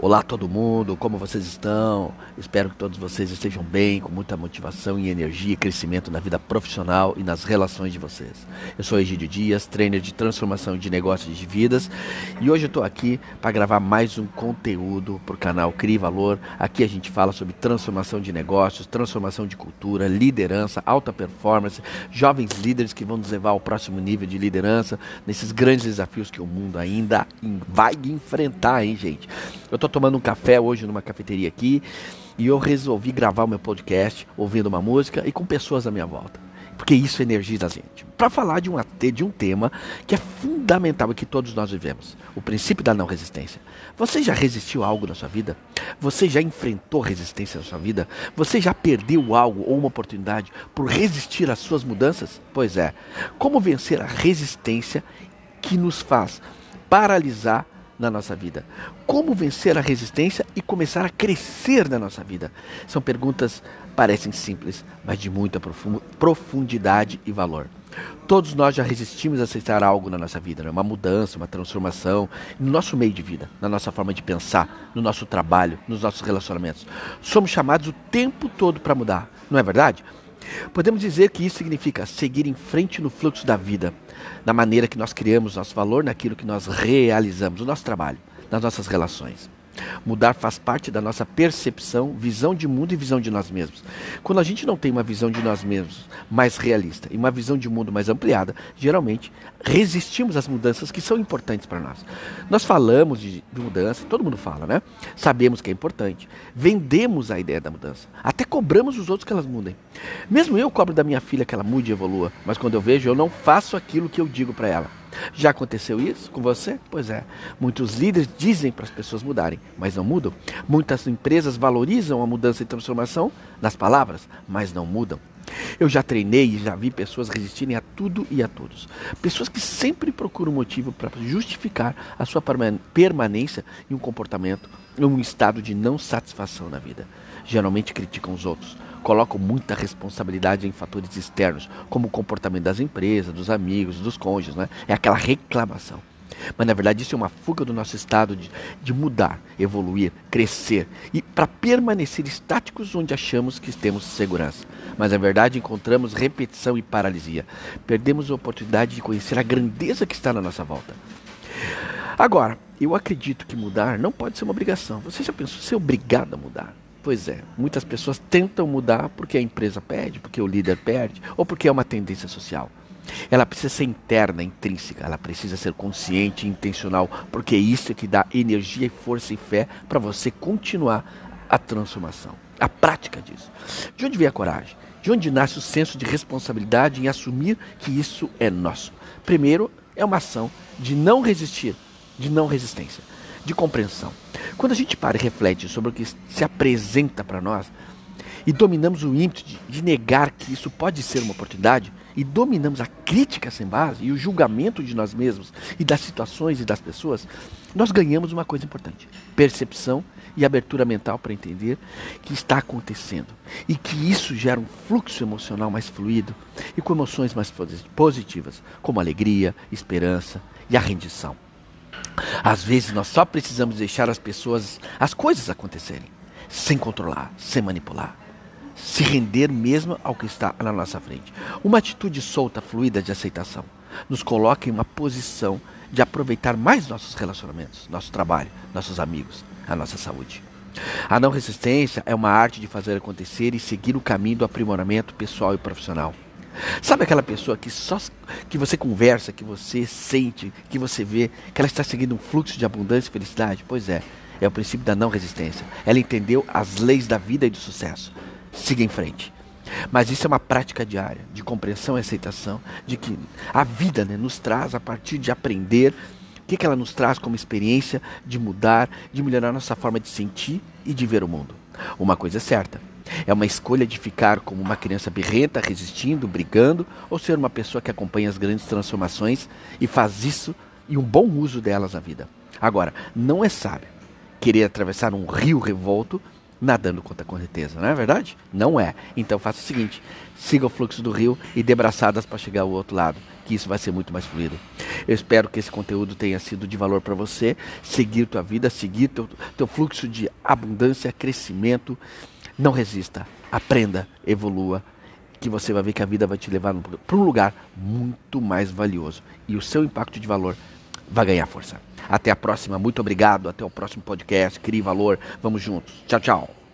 Olá todo mundo, como vocês estão? Espero que todos vocês estejam bem, com muita motivação e energia e crescimento na vida profissional e nas relações de vocês. Eu sou Egídio Dias, trainer de transformação de negócios e de vidas, e hoje eu estou aqui para gravar mais um conteúdo para o canal Crie Valor. Aqui a gente fala sobre transformação de negócios, transformação de cultura, liderança, alta performance, jovens líderes que vão nos levar ao próximo nível de liderança nesses grandes desafios que o mundo ainda vai enfrentar, hein, gente? Eu tô tomando um café hoje numa cafeteria aqui e eu resolvi gravar o meu podcast ouvindo uma música e com pessoas à minha volta. Porque isso energiza a gente. Para falar de um, de um tema que é fundamental e que todos nós vivemos: o princípio da não resistência. Você já resistiu a algo na sua vida? Você já enfrentou resistência na sua vida? Você já perdeu algo ou uma oportunidade por resistir às suas mudanças? Pois é. Como vencer a resistência que nos faz paralisar na nossa vida? Como vencer a resistência e começar a crescer na nossa vida? São perguntas parecem simples, mas de muita profundidade e valor. Todos nós já resistimos a aceitar algo na nossa vida, né? uma mudança, uma transformação, no nosso meio de vida, na nossa forma de pensar, no nosso trabalho, nos nossos relacionamentos. Somos chamados o tempo todo para mudar, não é verdade? Podemos dizer que isso significa seguir em frente no fluxo da vida, na maneira que nós criamos nosso valor naquilo que nós realizamos, no nosso trabalho, nas nossas relações. Mudar faz parte da nossa percepção, visão de mundo e visão de nós mesmos. Quando a gente não tem uma visão de nós mesmos mais realista e uma visão de mundo mais ampliada, geralmente resistimos às mudanças que são importantes para nós. Nós falamos de, de, mudança, todo mundo fala, né? Sabemos que é importante. Vendemos a ideia da mudança. Até cobramos os outros que elas mudem. Mesmo eu cobro da minha filha que ela mude e evolua, mas quando eu vejo, eu não faço aquilo que eu digo para ela. Já aconteceu isso com você? Pois é. Muitos líderes dizem para as pessoas mudarem, mas não mudam. Muitas empresas valorizam a mudança e transformação nas palavras, mas não mudam. Eu já treinei e já vi pessoas resistirem a tudo e a todos. Pessoas que sempre procuram motivo para justificar a sua permanência em um comportamento, em um estado de não satisfação na vida. Geralmente criticam os outros, colocam muita responsabilidade em fatores externos, como o comportamento das empresas, dos amigos, dos cônjuges, né? É aquela reclamação. Mas na verdade isso é uma fuga do nosso estado de, de mudar, evoluir, crescer e para permanecer estáticos onde achamos que temos segurança. Mas na verdade encontramos repetição e paralisia. Perdemos a oportunidade de conhecer a grandeza que está na nossa volta. Agora, eu acredito que mudar não pode ser uma obrigação. Você já pensou ser obrigado a mudar? Pois é, muitas pessoas tentam mudar porque a empresa pede, porque o líder pede, ou porque é uma tendência social. Ela precisa ser interna, intrínseca, ela precisa ser consciente e intencional, porque é isso que dá energia, força e fé para você continuar a transformação, a prática disso. De onde vem a coragem? De onde nasce o senso de responsabilidade em assumir que isso é nosso? Primeiro, é uma ação de não resistir, de não resistência, de compreensão. Quando a gente para e reflete sobre o que se apresenta para nós e dominamos o ímpeto de, de, negar que isso pode ser uma oportunidade e dominamos a crítica sem base e o julgamento de nós mesmos e das situações e das pessoas, nós ganhamos uma coisa importante: percepção e abertura mental para entender que está acontecendo e que isso gera um fluxo emocional mais fluido e com emoções mais positivas, como alegria, esperança e a rendição. Às vezes nós só precisamos deixar as pessoas, as coisas acontecerem, sem controlar, sem manipular. Se render mesmo ao que está na nossa frente. Uma atitude solta, fluida de aceitação nos coloca em uma posição de aproveitar mais nossos relacionamentos, nosso trabalho, nossos amigos, a nossa saúde. A não resistência é uma arte de fazer acontecer e seguir o caminho do aprimoramento pessoal e profissional. Sabe aquela pessoa que só que você conversa, que você sente, que você vê, que ela está seguindo um fluxo de abundância e felicidade? Pois é, é o princípio da não resistência. Ela entendeu as leis da vida e do sucesso. Siga em frente. Mas isso é uma prática diária de compreensão e aceitação de que a vida né, nos traz a partir de aprender o que, que ela nos traz como experiência de mudar, de melhorar nossa forma de sentir e de ver o mundo. Uma coisa é certa, é uma escolha de ficar como uma criança birrenta, resistindo, brigando, ou ser uma pessoa que acompanha as grandes transformações e faz isso e um bom uso delas na vida. Agora, não é sábio querer atravessar um rio revolto nadando contra a correnteza, não é verdade? Não é. Então faça o seguinte: siga o fluxo do rio e dê braçadas para chegar ao outro lado, que isso vai ser muito mais fluido. Eu espero que esse conteúdo tenha sido de valor para você, seguir tua vida, seguir teu, teu fluxo de abundância, crescimento. Não resista, aprenda, evolua, que você vai ver que a vida vai te levar para um lugar muito mais valioso e o seu impacto de valor vai ganhar força. Até a próxima, muito obrigado. Até o próximo podcast. Crie valor. Vamos juntos. Tchau, tchau.